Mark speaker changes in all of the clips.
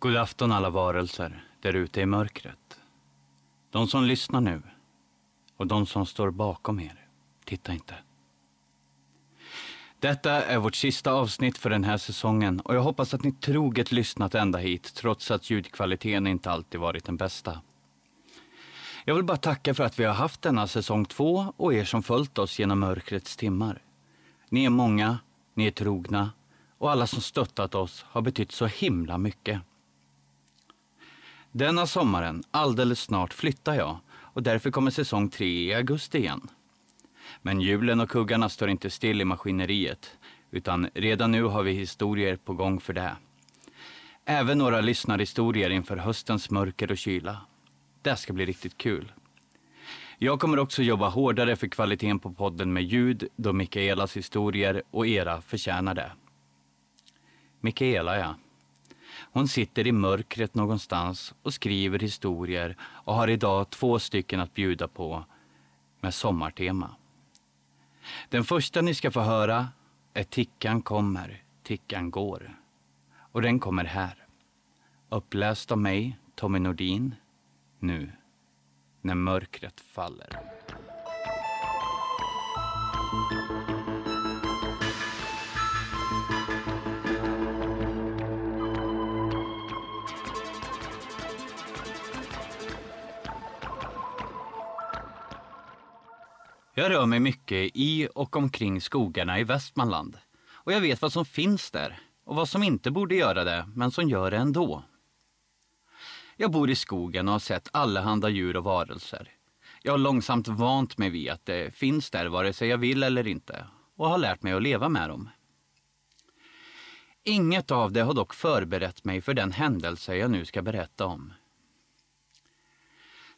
Speaker 1: God afton alla varelser där ute i mörkret. De som lyssnar nu och de som står bakom er, titta inte. Detta är vårt sista avsnitt för den här säsongen och jag hoppas att ni troget lyssnat ända hit trots att ljudkvaliteten inte alltid varit den bästa. Jag vill bara tacka för att vi har haft denna säsong två och er som följt oss genom mörkrets timmar. Ni är många, ni är trogna och alla som stöttat oss har betytt så himla mycket. Denna sommaren, alldeles snart, flyttar jag och därför kommer säsong tre i augusti igen. Men hjulen och kuggarna står inte still i maskineriet, utan redan nu har vi historier på gång för det. Även några lyssnarhistorier inför höstens mörker och kyla. Det ska bli riktigt kul. Jag kommer också jobba hårdare för kvaliteten på podden med ljud då Mikaelas historier och era förtjänar det. Mikaela, ja. Hon sitter i mörkret någonstans och skriver historier och har idag två stycken att bjuda på med sommartema. Den första ni ska få höra är Tickan kommer, tickan går. Och den kommer här. Uppläst av mig, Tommy Nordin, nu när mörkret faller. Jag rör mig mycket i och omkring skogarna i Västmanland. Och jag vet vad som finns där och vad som inte borde göra det, men som gör det ändå. Jag bor i skogen och har sett allehanda djur och varelser. Jag har långsamt vant mig vid att det finns där vare sig jag vill eller inte och har lärt mig att leva med dem. Inget av det har dock förberett mig för den händelse jag nu ska berätta om.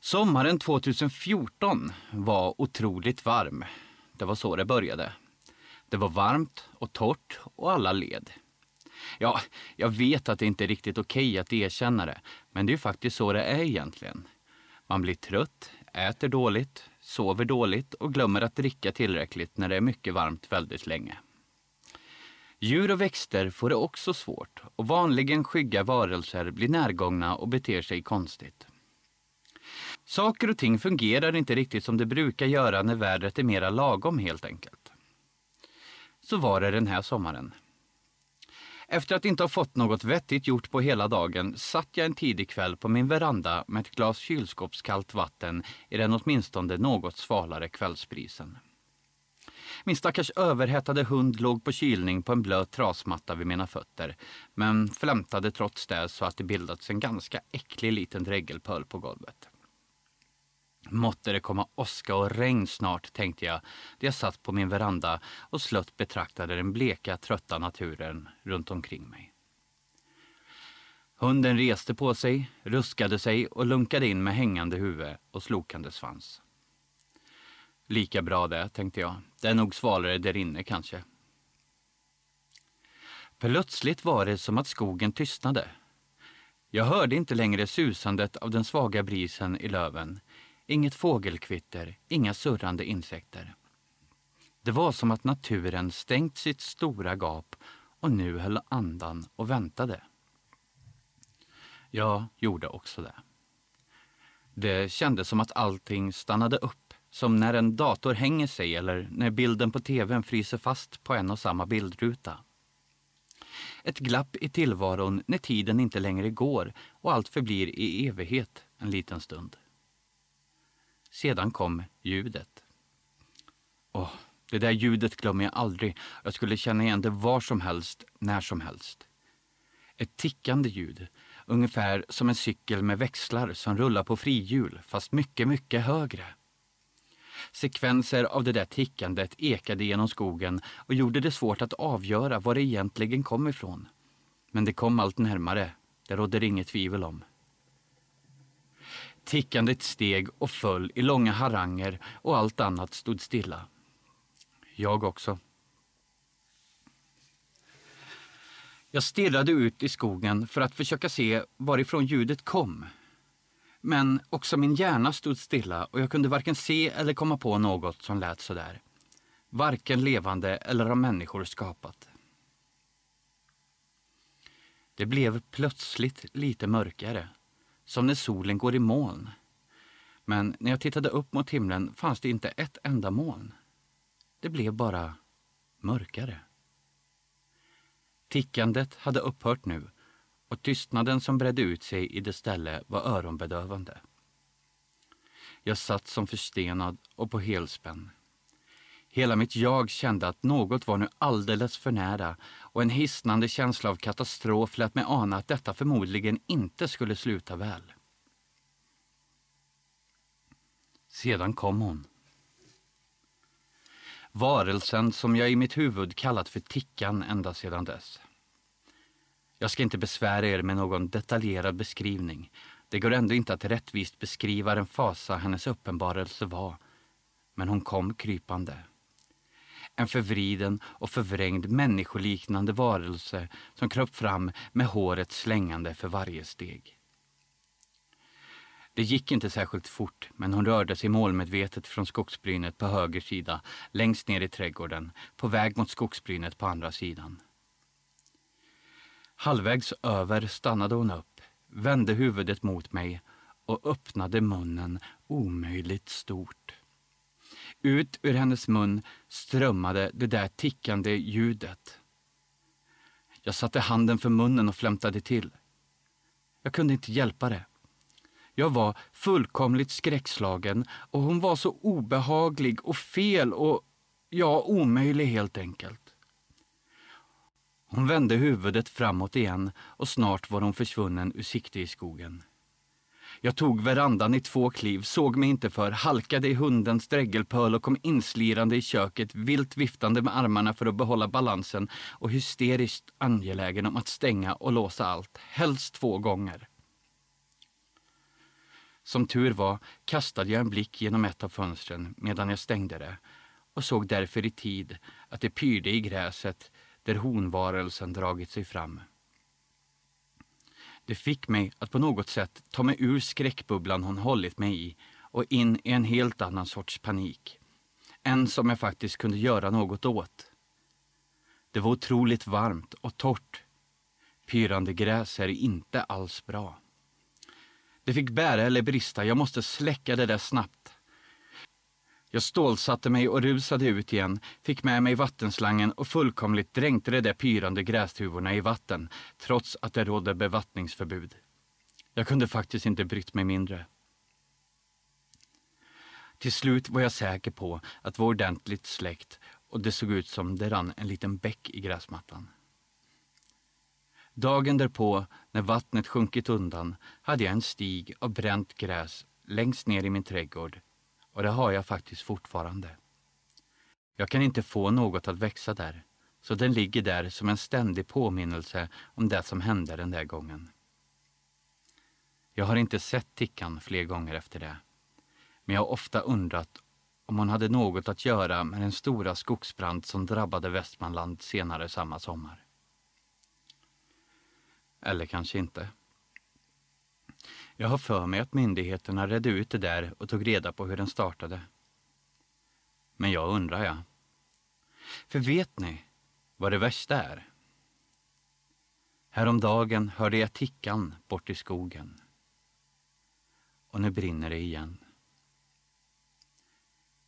Speaker 1: Sommaren 2014 var otroligt varm. Det var så det började. Det var varmt och torrt och alla led. Ja, jag vet att det inte är riktigt okej att erkänna det, men det är ju faktiskt så det är egentligen. Man blir trött, äter dåligt, sover dåligt och glömmer att dricka tillräckligt när det är mycket varmt väldigt länge. Djur och växter får det också svårt och vanligen skygga varelser blir närgångna och beter sig konstigt. Saker och ting fungerar inte riktigt som det brukar göra när vädret är mera lagom helt enkelt. Så var det den här sommaren. Efter att inte ha fått något vettigt gjort på hela dagen satt jag en tidig kväll på min veranda med ett glas kylskåpskallt vatten i den åtminstone något svalare kvällsbrisen. Min stackars överhettade hund låg på kylning på en blöt trasmatta vid mina fötter, men flämtade trots det så att det bildats en ganska äcklig liten dregelpöl på golvet. Måtte det komma åska och regn snart, tänkte jag, där jag satt på min veranda och slött betraktade den bleka, trötta naturen runt omkring mig. Hunden reste på sig, ruskade sig och lunkade in med hängande huvud och slokande svans. Lika bra det, tänkte jag. Det är nog svalare där inne kanske. Plötsligt var det som att skogen tystnade. Jag hörde inte längre susandet av den svaga brisen i löven Inget fågelkvitter, inga surrande insekter. Det var som att naturen stängt sitt stora gap och nu höll andan och väntade. Jag gjorde också det. Det kändes som att allting stannade upp, som när en dator hänger sig eller när bilden på tvn fryser fast på en och samma bildruta. Ett glapp i tillvaron när tiden inte längre går och allt förblir i evighet en liten stund. Sedan kom ljudet. Åh, det där ljudet glömmer jag aldrig. Jag skulle känna igen det var som helst, när som helst. Ett tickande ljud, ungefär som en cykel med växlar som rullar på frihjul, fast mycket, mycket högre. Sekvenser av det där tickandet ekade genom skogen och gjorde det svårt att avgöra var det egentligen kom ifrån. Men det kom allt närmare, det rådde det inget tvivel om. Tickandet steg och föll i långa haranger och allt annat stod stilla. Jag också. Jag stirrade ut i skogen för att försöka se varifrån ljudet kom. Men också min hjärna stod stilla och jag kunde varken se eller komma på något som lät sådär. Varken levande eller av människor skapat. Det blev plötsligt lite mörkare, som när solen går i moln. Men när jag tittade upp mot himlen fanns det inte ett enda moln. Det blev bara mörkare. Tickandet hade upphört nu och tystnaden som bredde ut sig i det ställe var öronbedövande. Jag satt som förstenad och på helspänn. Hela mitt jag kände att något var nu alldeles för nära och en hisnande känsla av katastrof lät mig ana att detta förmodligen inte skulle sluta väl. Sedan kom hon. Varelsen som jag i mitt huvud kallat för Tickan ända sedan dess. Jag ska inte besvära er med någon detaljerad beskrivning. Det går ändå inte att rättvist beskriva den fasa hennes uppenbarelse var. Men hon kom krypande. En förvriden och förvrängd människoliknande varelse som kröp fram med håret slängande för varje steg. Det gick inte särskilt fort, men hon rörde sig målmedvetet från skogsbrynet på höger sida, längst ner i trädgården, på väg mot skogsbrynet på andra sidan. Halvvägs över stannade hon upp, vände huvudet mot mig och öppnade munnen omöjligt stort. Ut ur hennes mun strömmade det där tickande ljudet. Jag satte handen för munnen och flämtade till. Jag kunde inte hjälpa det. Jag var fullkomligt skräckslagen och hon var så obehaglig och fel och, ja, omöjlig helt enkelt. Hon vände huvudet framåt igen och snart var hon försvunnen ur sikte i skogen. Jag tog verandan i två kliv, såg mig inte för, halkade i hundens dräggelpöl och kom inslirande i köket, vilt viftande med armarna för att behålla balansen och hysteriskt angelägen om att stänga och låsa allt, helst två gånger. Som tur var kastade jag en blick genom ett av fönstren medan jag stängde det och såg därför i tid att det pyrde i gräset där honvarelsen dragit sig fram. Det fick mig att på något sätt ta mig ur skräckbubblan hon hållit mig i och in i en helt annan sorts panik. En som jag faktiskt kunde göra något åt. Det var otroligt varmt och torrt. Pyrande gräs är inte alls bra. Det fick bära eller brista, jag måste släcka det där snabbt. Jag stålsatte mig och rusade ut igen, fick med mig vattenslangen och fullkomligt dränkte de där pyrande grästuvorna i vatten, trots att det rådde bevattningsförbud. Jag kunde faktiskt inte brytt mig mindre. Till slut var jag säker på att det var ordentligt släckt och det såg ut som det rann en liten bäck i gräsmattan. Dagen därpå, när vattnet sjunkit undan, hade jag en stig av bränt gräs längst ner i min trädgård och det har jag faktiskt fortfarande. Jag kan inte få något att växa där, så den ligger där som en ständig påminnelse om det som hände den där gången. Jag har inte sett Tickan fler gånger efter det, men jag har ofta undrat om hon hade något att göra med den stora skogsbrand som drabbade Västmanland senare samma sommar. Eller kanske inte. Jag har för mig att myndigheterna redde ut det där och tog reda på hur den startade. Men jag undrar jag. För vet ni vad det värsta är? Häromdagen hörde jag tickan bort i skogen. Och nu brinner det igen.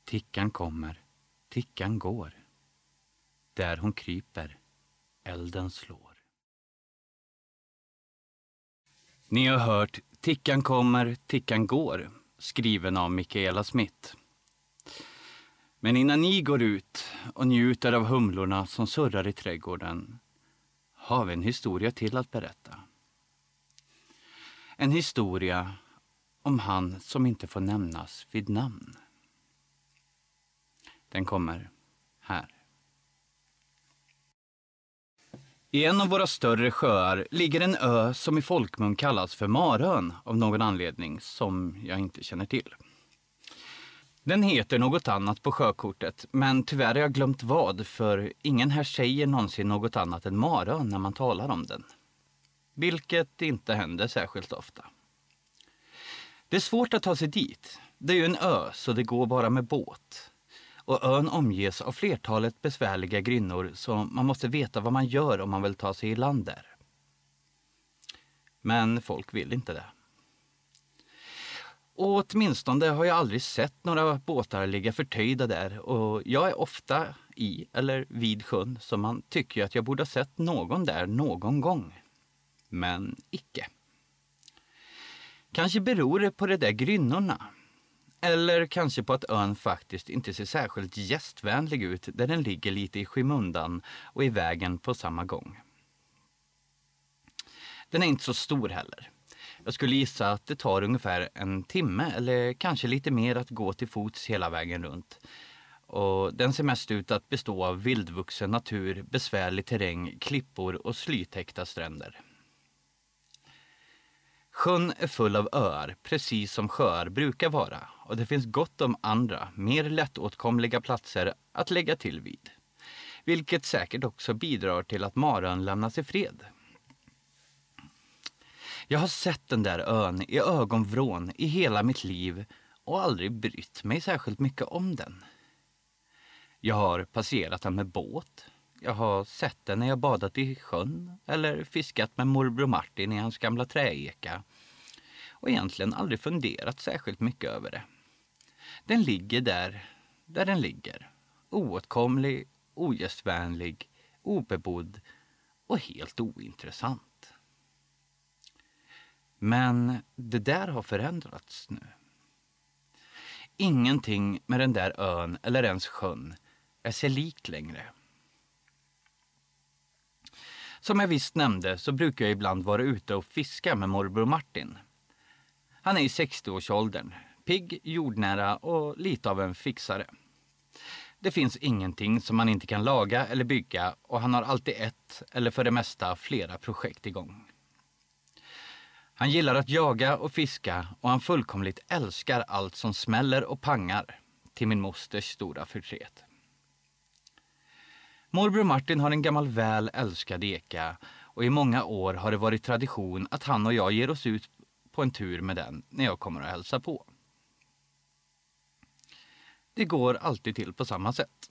Speaker 1: Tickan kommer, tickan går. Där hon kryper, elden slår. Ni har hört Tickan kommer, tickan går, skriven av Mikaela Smith. Men innan ni går ut och njuter av humlorna som surrar i trädgården har vi en historia till att berätta. En historia om han som inte får nämnas vid namn. Den kommer här. I en av våra större sjöar ligger en ö som i folkmun kallas för Marön av någon anledning som jag inte känner till. Den heter något annat på sjökortet, men tyvärr har jag glömt vad för ingen här säger någonsin något annat än Marön när man talar om den. Vilket inte händer särskilt ofta. Det är svårt att ta sig dit. Det är ju en ö, så det går bara med båt och ön omges av flertalet besvärliga grynnor så man måste veta vad man gör om man vill ta sig i land där. Men folk vill inte det. Och åtminstone har jag aldrig sett några båtar ligga förtöjda där och jag är ofta i eller vid sjön så man tycker att jag borde ha sett någon där någon gång. Men icke. Kanske beror det på de där grynnorna. Eller kanske på att ön faktiskt inte ser särskilt gästvänlig ut där den ligger lite i skymundan och i vägen på samma gång. Den är inte så stor heller. Jag skulle gissa att det tar ungefär en timme eller kanske lite mer att gå till fots hela vägen runt. Och den ser mest ut att bestå av vildvuxen natur, besvärlig terräng, klippor och slytäckta stränder. Sjön är full av öar, precis som sjöar brukar vara. Och det finns gott om andra, mer lättåtkomliga platser att lägga till vid. Vilket säkert också bidrar till att Marön lämnas i fred. Jag har sett den där ön i ögonvrån i hela mitt liv och aldrig brytt mig särskilt mycket om den. Jag har passerat den med båt. Jag har sett den när jag badat i sjön eller fiskat med morbror Martin i hans gamla träeka. Och egentligen aldrig funderat särskilt mycket över det. Den ligger där, där den ligger. Oåtkomlig, ogästvänlig, obebodd och helt ointressant. Men det där har förändrats nu. Ingenting med den där ön eller ens sjön är sig likt längre. Som jag visst nämnde så brukar jag ibland vara ute och fiska med morbror Martin. Han är i 60-årsåldern, pigg, jordnära och lite av en fixare. Det finns ingenting som han inte kan laga eller bygga och han har alltid ett, eller för det mesta flera projekt igång. Han gillar att jaga och fiska och han fullkomligt älskar allt som smäller och pangar, till min mosters stora förtret. Morbror Martin har en gammal väl älskad eka och i många år har det varit tradition att han och jag ger oss ut på en tur med den när jag kommer och hälsar på. Det går alltid till på samma sätt.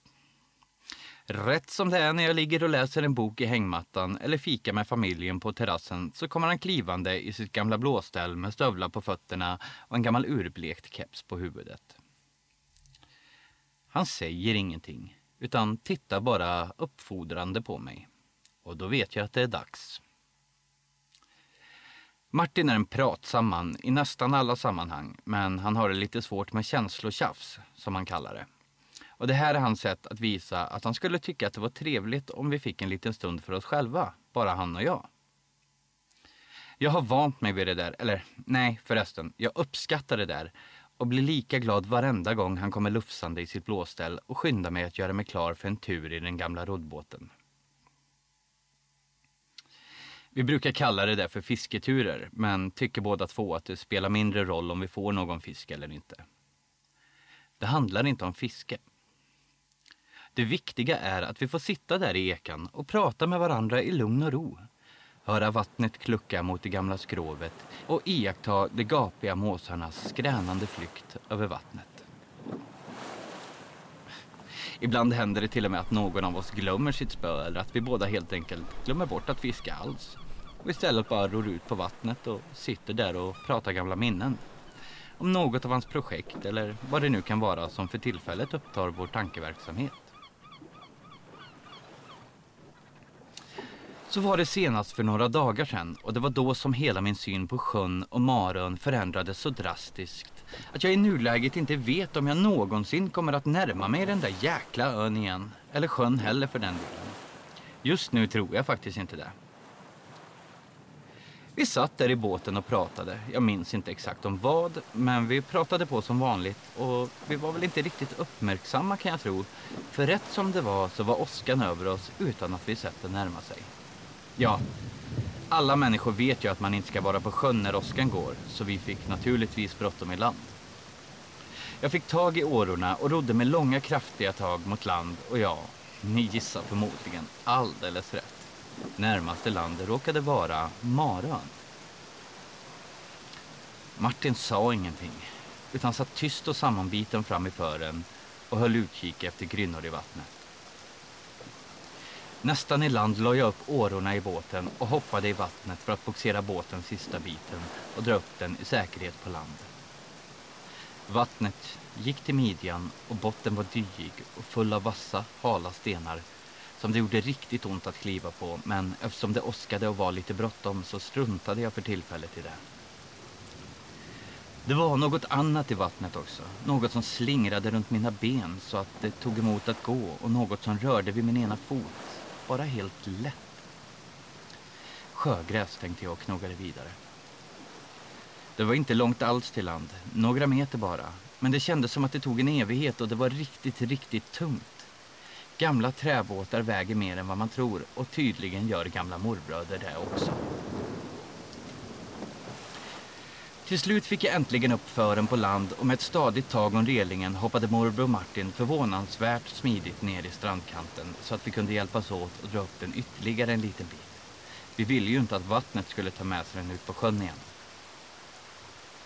Speaker 1: Rätt som det är när jag ligger och läser en bok i hängmattan eller fikar med familjen på terrassen så kommer han klivande i sitt gamla blåställ med stövlar på fötterna och en gammal urblekt keps på huvudet. Han säger ingenting, utan tittar bara uppfordrande på mig. Och då vet jag att det är dags. Martin är en pratsam man i nästan alla sammanhang, men han har det lite svårt med känslotjafs, som han kallar det. Och det här är hans sätt att visa att han skulle tycka att det var trevligt om vi fick en liten stund för oss själva, bara han och jag. Jag har vant mig vid det där, eller nej förresten, jag uppskattar det där och blir lika glad varenda gång han kommer lufsande i sitt blåställ och skyndar mig att göra mig klar för en tur i den gamla roddbåten. Vi brukar kalla det där för fisketurer, men tycker båda två att det spelar mindre roll om vi får någon fisk eller inte. Det handlar inte om fiske. Det viktiga är att vi får sitta där i ekan och prata med varandra i lugn och ro. Höra vattnet klucka mot det gamla skrovet och iaktta de gapiga måsarnas skränande flykt över vattnet. Ibland händer det till och med att någon av oss glömmer sitt spö eller att vi båda helt enkelt glömmer bort att fiska alls. Och istället bara ror ut på vattnet och sitter där och pratar gamla minnen. Om något av hans projekt eller vad det nu kan vara som för tillfället upptar vår tankeverksamhet. Så var det senast för några dagar sedan och det var då som hela min syn på sjön och Marön förändrades så drastiskt att jag i nuläget inte vet om jag någonsin kommer att närma mig den där jäkla ön igen. Eller sjön heller för den delen. Just nu tror jag faktiskt inte det. Vi satt där i båten och pratade. Jag minns inte exakt om vad, men vi pratade på som vanligt och vi var väl inte riktigt uppmärksamma kan jag tro. För rätt som det var så var åskan över oss utan att vi sett den närma sig. Ja, alla människor vet ju att man inte ska vara på sjön när åskan går, så vi fick naturligtvis bråttom i land. Jag fick tag i årorna och rodde med långa kraftiga tag mot land och ja, ni gissar förmodligen alldeles rätt. Närmaste land råkade vara Marön. Martin sa ingenting, utan satt tyst och sammanbiten fram i fören och höll utkik efter grynnor i vattnet. Nästan i land la jag upp årorna i båten och hoppade i vattnet för att boxera båten sista biten och dra upp den i säkerhet på land. Vattnet gick till midjan och botten var dyig och full av vassa, hala stenar som det gjorde riktigt ont att kliva på men eftersom det åskade och var lite bråttom så struntade jag för tillfället i det. Det var något annat i vattnet också. Något som slingrade runt mina ben så att det tog emot att gå och något som rörde vid min ena fot. Bara helt lätt. Sjögräs tänkte jag och knogade vidare. Det var inte långt alls till land, några meter bara. Men det kändes som att det tog en evighet och det var riktigt, riktigt tungt. Gamla träbåtar väger mer än vad man tror och tydligen gör gamla morbröder det också. Till slut fick jag äntligen upp fören på land och med ett stadigt tag om relingen hoppade morbror Martin förvånansvärt smidigt ner i strandkanten så att vi kunde hjälpas åt och dra upp den ytterligare en liten bit. Vi ville ju inte att vattnet skulle ta med sig den ut på sjön igen.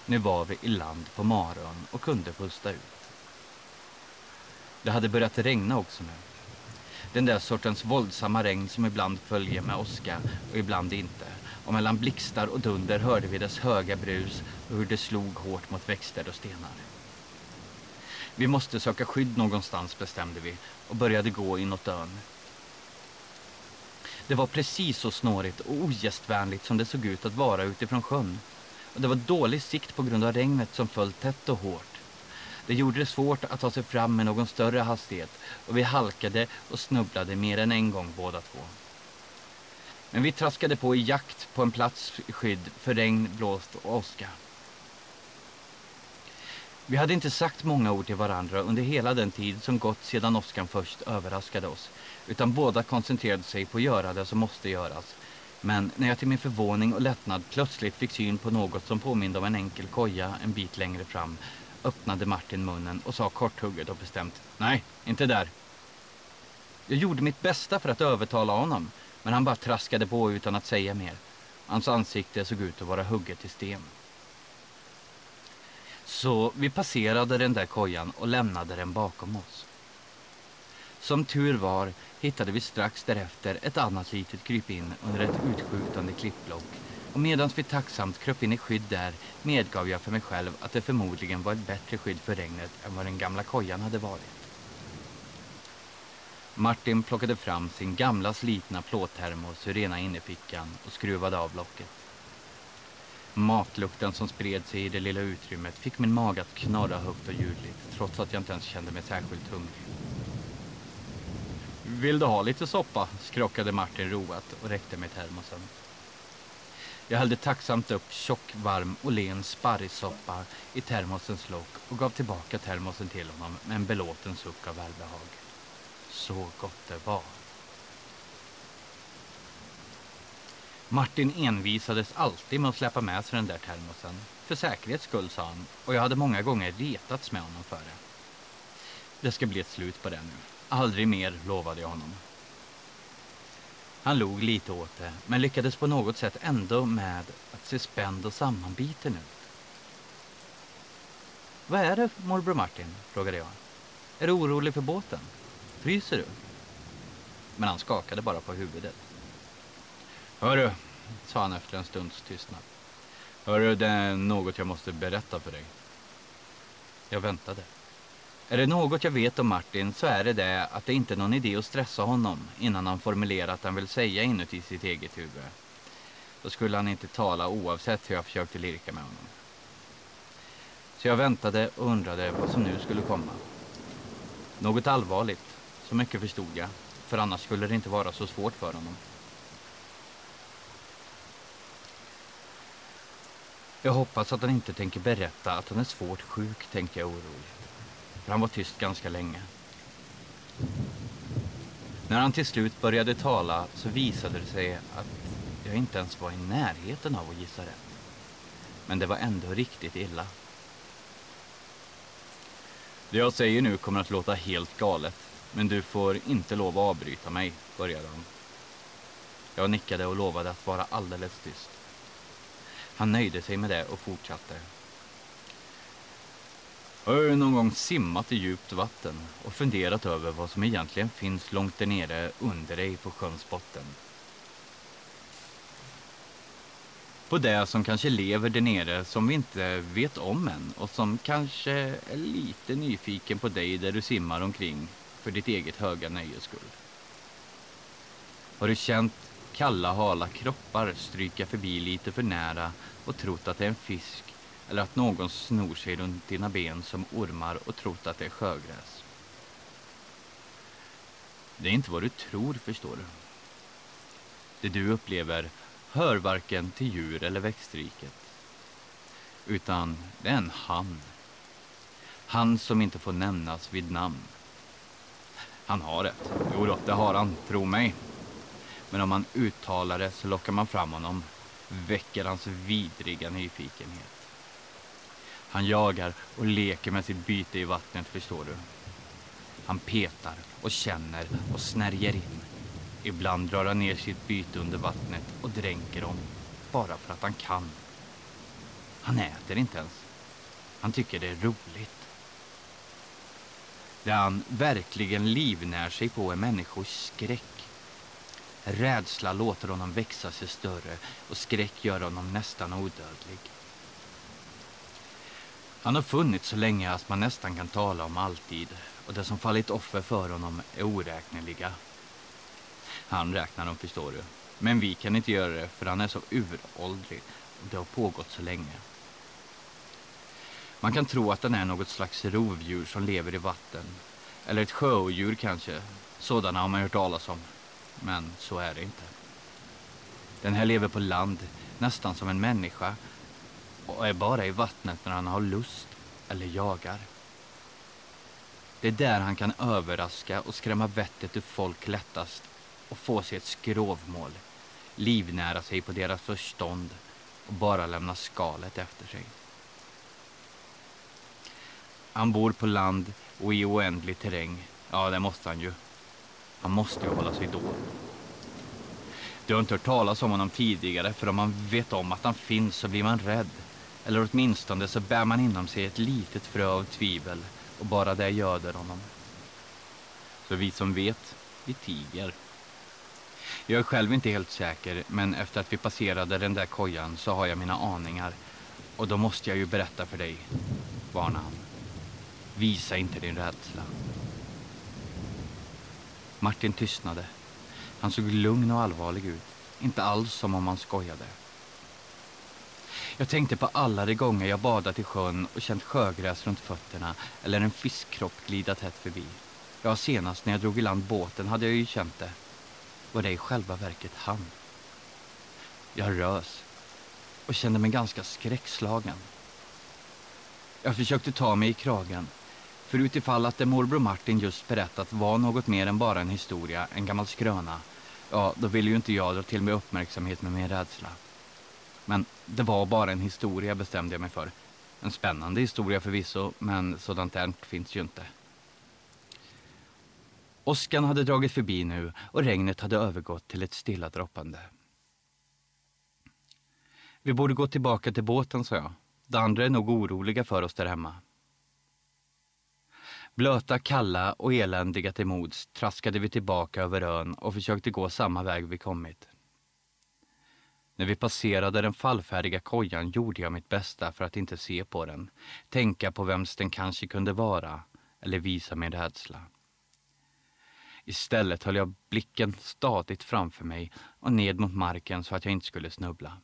Speaker 1: Nu var vi i land på Marön och kunde pusta ut. Det hade börjat regna också nu. Den där sortens våldsamma regn som ibland följer med åska och ibland inte. Och mellan blixtar och dunder hörde vi dess höga brus och hur det slog hårt mot växter och stenar. Vi måste söka skydd någonstans bestämde vi och började gå inåt ön. Det var precis så snårigt och ogästvänligt som det såg ut att vara utifrån sjön. Och det var dålig sikt på grund av regnet som föll tätt och hårt. Det gjorde det svårt att ta sig fram med någon större hastighet och vi halkade och snubblade mer än en gång båda två. Men vi traskade på i jakt på en plats skydd för regn, blåst och åska. Vi hade inte sagt många ord till varandra under hela den tid som gått sedan åskan först överraskade oss, utan båda koncentrerade sig på att göra det som måste göras. Men när jag till min förvåning och lättnad plötsligt fick syn på något som påminde om en enkel koja en bit längre fram öppnade Martin munnen och sa korthugget och bestämt Nej, inte där. Jag gjorde mitt bästa för att övertala honom men han bara traskade på utan att säga mer. Hans ansikte såg ut att vara hugget i sten. Så vi passerade den där kojan och lämnade den bakom oss. Som tur var hittade vi strax därefter ett annat litet krypin under ett utskjutande klippblock och medan vi tacksamt kröp in i skydd där medgav jag för mig själv att det förmodligen var ett bättre skydd för regnet än vad den gamla kojan hade varit. Martin plockade fram sin gamla slitna plåttermos ur ena innerfickan och skruvade av locket. Matlukten som spred sig i det lilla utrymmet fick min mage att knorra högt och ljudligt trots att jag inte ens kände mig särskilt hungrig. Vill du ha lite soppa? skrockade Martin roat och räckte mig termosen. Jag hällde tacksamt upp tjock, varm och len sparrissoppa i termosens lock och gav tillbaka termosen till honom med en belåten suck av välbehag. Så gott det var. Martin envisades alltid med att släppa med sig den där termosen. För säkerhets skull, sa han, och jag hade många gånger retats med honom för det. Det ska bli ett slut på det nu. Aldrig mer, lovade jag honom. Han log lite åt det, men lyckades på något sätt ändå med att se spänd och sammanbiten ut. Vad är det, morbror Martin? frågade jag. Är du orolig för båten? Fryser du? Men han skakade bara på huvudet. Hörru, sa han efter en stunds tystnad. Hörru, det är något jag måste berätta för dig. Jag väntade. Är det något jag vet om Martin så är det det att det inte är någon idé att stressa honom innan han formulerat han vill säga inuti sitt eget huvud. Då skulle han inte tala oavsett hur jag försökte lirka med honom. Så jag väntade och undrade vad som nu skulle komma. Något allvarligt, så mycket förstod jag, för annars skulle det inte vara så svårt för honom. Jag hoppas att han inte tänker berätta att han är svårt sjuk, tänkte jag oroligt. För han var tyst ganska länge. När han till slut började tala så visade det sig att jag inte ens var i närheten av att gissa rätt. Men det var ändå riktigt illa. Det jag säger nu kommer att låta helt galet, men du får inte lov att avbryta mig, började han. Jag nickade och lovade att vara alldeles tyst. Han nöjde sig med det och fortsatte. Har du någon gång simmat i djupt vatten och funderat över vad som egentligen finns långt där nere under dig på sjöns botten? På det som kanske lever där nere som vi inte vet om än och som kanske är lite nyfiken på dig där du simmar omkring för ditt eget höga nöjes skull. Har du känt kalla hala kroppar stryka förbi lite för nära och trott att det är en fisk eller att någon snor sig runt dina ben som ormar och trott att det är sjögräs. Det är inte vad du tror, förstår du. Det du upplever hör varken till djur eller växtriket. Utan det är en han. Han som inte får nämnas vid namn. Han har rätt. Jo då, det har han, tro mig. Men om man uttalar det så lockar man fram honom, väcker hans vidriga nyfikenhet. Han jagar och leker med sitt byte i vattnet, förstår du. Han petar och känner och snärjer in. Ibland drar han ner sitt byte under vattnet och dränker dem, bara för att han kan. Han äter inte ens. Han tycker det är roligt. Det han verkligen livnär sig på är människors skräck. Rädsla låter honom växa sig större och skräck gör honom nästan odödlig. Han har funnits så länge att man nästan kan tala om alltid och det som fallit offer för honom är oräkneliga. Han räknar dem, förstår du. Men vi kan inte göra det för han är så uråldrig och det har pågått så länge. Man kan tro att den är något slags rovdjur som lever i vatten. Eller ett sjöodjur kanske. Sådana har man hört talas om. Men så är det inte. Den här lever på land, nästan som en människa och är bara i vattnet när han har lust eller jagar. Det är där han kan överraska och skrämma vettet ur folk lättast och få sig ett skrovmål, livnära sig på deras förstånd och bara lämna skalet efter sig. Han bor på land och i oändlig terräng. Ja, det måste han ju. Han måste ju hålla sig då. Du har inte hört talas om honom tidigare för om man vet om att han finns så blir man rädd. Eller åtminstone så bär man inom sig ett litet frö av tvivel och bara det göder honom. Så vi som vet, vi tiger. Jag är själv inte helt säker, men efter att vi passerade den där kojan så har jag mina aningar. Och då måste jag ju berätta för dig, varnar han. Visa inte din rädsla. Martin tystnade. Han såg lugn och allvarlig ut. Inte alls som om han skojade. Jag tänkte på alla de gånger jag badat i sjön och känt sjögräs runt fötterna eller en fiskkropp glida tätt förbi. Ja, senast när jag drog i land båten hade jag ju känt det. Var det i själva verket han? Jag rös och kände mig ganska skräckslagen. Jag försökte ta mig i kragen, för utifall att det morbror Martin just berättat var något mer än bara en historia, en gammal skröna, ja, då ville ju inte jag dra till mig uppmärksamhet med min rädsla. Men det var bara en historia bestämde jag mig för. En spännande historia förvisso, men sådant där finns ju inte. Åskan hade dragit förbi nu och regnet hade övergått till ett stilla droppande. Vi borde gå tillbaka till båten, sa jag. De andra är nog oroliga för oss där hemma. Blöta, kalla och eländiga till mods traskade vi tillbaka över ön och försökte gå samma väg vi kommit. När vi passerade den fallfärdiga kojan gjorde jag mitt bästa för att inte se på den, tänka på vems den kanske kunde vara eller visa min rädsla. Istället höll jag blicken stadigt framför mig och ned mot marken så att jag inte skulle snubbla.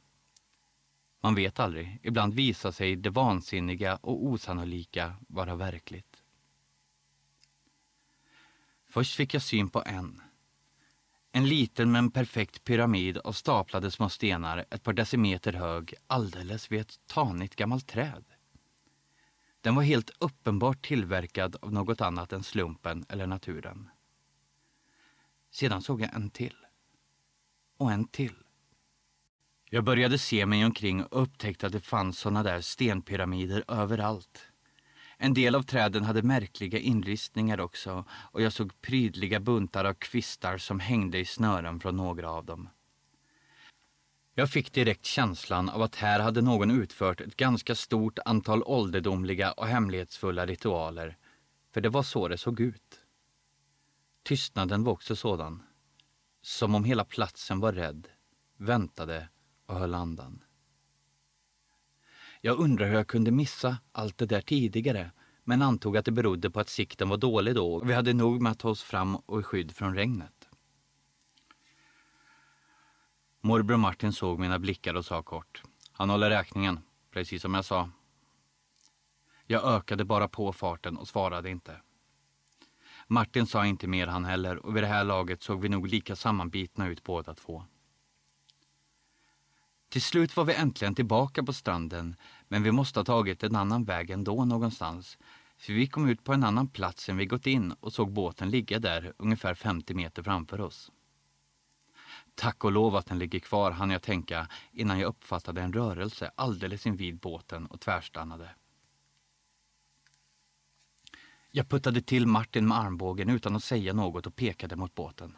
Speaker 1: Man vet aldrig, ibland visar sig det vansinniga och osannolika vara verkligt. Först fick jag syn på en en liten men perfekt pyramid av staplade små stenar ett par decimeter hög alldeles vid ett tanigt gammalt träd. Den var helt uppenbart tillverkad av något annat än slumpen eller naturen. Sedan såg jag en till. Och en till. Jag började se mig omkring och upptäckte att det fanns såna där stenpyramider överallt. En del av träden hade märkliga inristningar också och jag såg prydliga buntar av kvistar som hängde i snören från några av dem. Jag fick direkt känslan av att här hade någon utfört ett ganska stort antal ålderdomliga och hemlighetsfulla ritualer, för det var så det såg ut. Tystnaden var också sådan, som om hela platsen var rädd, väntade och höll andan. Jag undrar hur jag kunde missa allt det där tidigare, men antog att det berodde på att sikten var dålig då och vi hade nog med att ta oss fram och i skydd från regnet. Morbror Martin såg mina blickar och sa kort. Han håller räkningen, precis som jag sa. Jag ökade bara på farten och svarade inte. Martin sa inte mer han heller och vid det här laget såg vi nog lika sammanbitna ut båda två. Till slut var vi äntligen tillbaka på stranden, men vi måste ha tagit en annan väg ändå någonstans. För vi kom ut på en annan plats än vi gått in och såg båten ligga där ungefär 50 meter framför oss. Tack och lov att den ligger kvar, hann jag tänka innan jag uppfattade en rörelse alldeles invid båten och tvärstannade. Jag puttade till Martin med armbågen utan att säga något och pekade mot båten.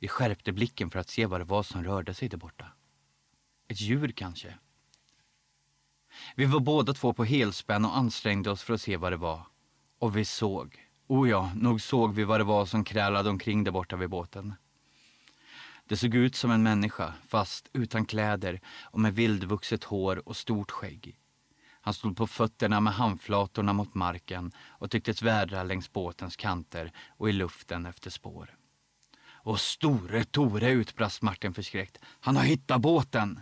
Speaker 1: Vi skärpte blicken för att se vad det var som rörde sig där borta. Ett djur kanske. Vi var båda två på helspänn och ansträngde oss för att se vad det var. Och vi såg. O ja, nog såg vi vad det var som krälade omkring där borta vid båten. Det såg ut som en människa, fast utan kläder och med vildvuxet hår och stort skägg. Han stod på fötterna med handflatorna mot marken och tycktes vädra längs båtens kanter och i luften efter spår. Och store Tore, utbrast Martin förskräckt. Han har hittat båten!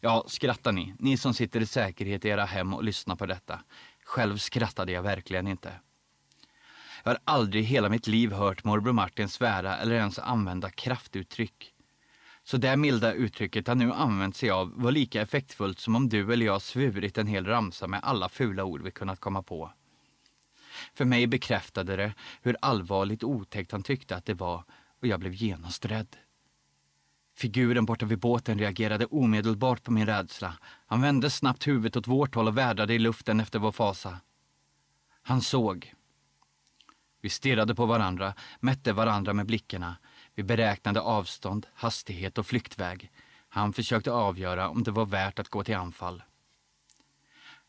Speaker 1: Ja, skrattar ni, ni som sitter i säkerhet i era hem och lyssnar på detta. Själv skrattade jag verkligen inte. Jag har aldrig i hela mitt liv hört morbror Martin svära eller ens använda kraftuttryck. Så det milda uttrycket han nu använt sig av var lika effektfullt som om du eller jag svurit en hel ramsa med alla fula ord vi kunnat komma på. För mig bekräftade det hur allvarligt otäckt han tyckte att det var och jag blev genast rädd. Figuren borta vid båten reagerade omedelbart på min rädsla. Han vände snabbt huvudet åt vårt håll och vädrade i luften efter vår fasa. Han såg. Vi stirrade på varandra, mätte varandra med blickarna. Vi beräknade avstånd, hastighet och flyktväg. Han försökte avgöra om det var värt att gå till anfall.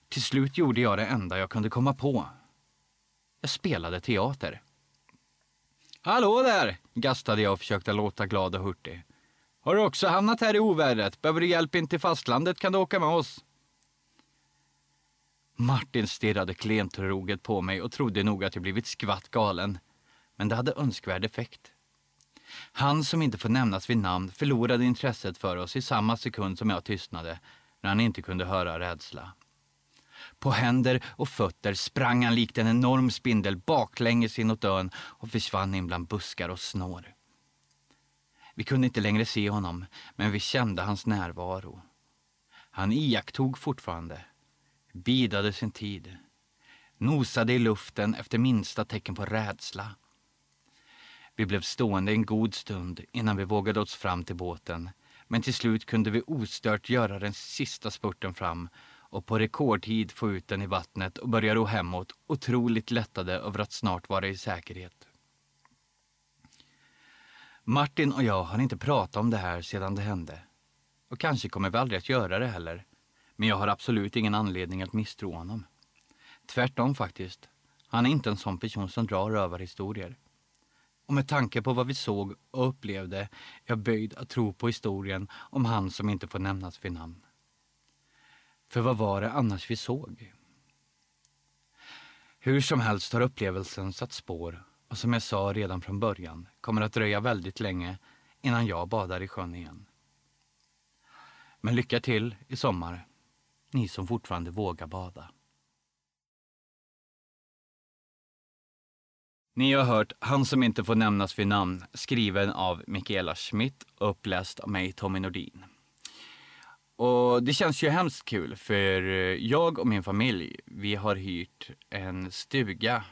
Speaker 1: Till slut gjorde jag det enda jag kunde komma på. Jag spelade teater. Hallå där, gastade jag och försökte låta glad och hurtig. Har du också hamnat här i ovädret? Behöver du hjälp in till fastlandet kan du åka med oss. Martin stirrade klentroget på mig och trodde nog att jag blivit skvatt galen. Men det hade önskvärd effekt. Han som inte får nämnas vid namn förlorade intresset för oss i samma sekund som jag tystnade, när han inte kunde höra rädsla. På händer och fötter sprang han likt en enorm spindel baklänges inåt ön och försvann in bland buskar och snår. Vi kunde inte längre se honom, men vi kände hans närvaro. Han iakttog fortfarande, bidade sin tid, nosade i luften efter minsta tecken på rädsla. Vi blev stående en god stund innan vi vågade oss fram till båten, men till slut kunde vi ostört göra den sista spurten fram och på rekordtid få ut den i vattnet och börja ro hemåt, otroligt lättade över att snart vara i säkerhet. Martin och jag har inte pratat om det här sedan det hände. Och kanske kommer vi aldrig att göra det heller. Men jag har absolut ingen anledning att misstro honom. Tvärtom faktiskt. Han är inte en sån person som drar rövarhistorier. Och med tanke på vad vi såg och upplevde är jag böjd att tro på historien om han som inte får nämnas vid namn. För vad var det annars vi såg? Hur som helst har upplevelsen satt spår och som jag sa redan från början kommer att dröja väldigt länge innan jag badar i sjön igen. Men lycka till i sommar, ni som fortfarande vågar bada. Ni har hört Han som inte får nämnas vid namn, skriven av Michaela Schmidt och uppläst av mig, Tommy Nordin. Och det känns ju hemskt kul för eh, jag och min familj, vi har hyrt en stuga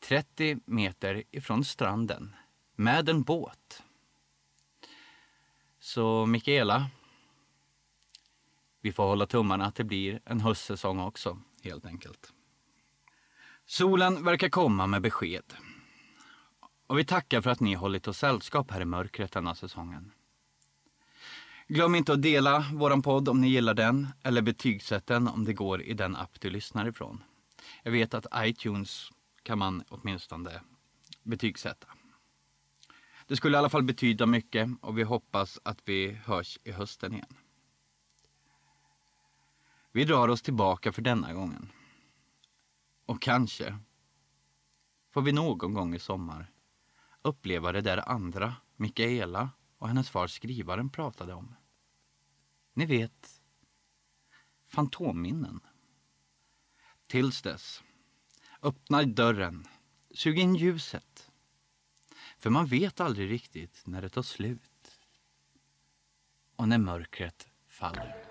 Speaker 1: 30 meter ifrån stranden med en båt. Så Mikaela, vi får hålla tummarna att det blir en höstsäsong också, helt enkelt. Solen verkar komma med besked. Och vi tackar för att ni hållit oss sällskap här i mörkret denna säsongen. Glöm inte att dela våran podd om ni gillar den eller betygsätt den om det går i den app du lyssnar ifrån. Jag vet att iTunes kan man åtminstone betygsätta. Det skulle i alla fall betyda mycket och vi hoppas att vi hörs i hösten igen. Vi drar oss tillbaka för denna gången. Och kanske får vi någon gång i sommar uppleva det där andra Mikaela och hennes far skrivaren pratade om. Ni vet, fantomminnen. Tills dess, öppna dörren, sug in ljuset. För man vet aldrig riktigt när det tar slut. Och när mörkret faller.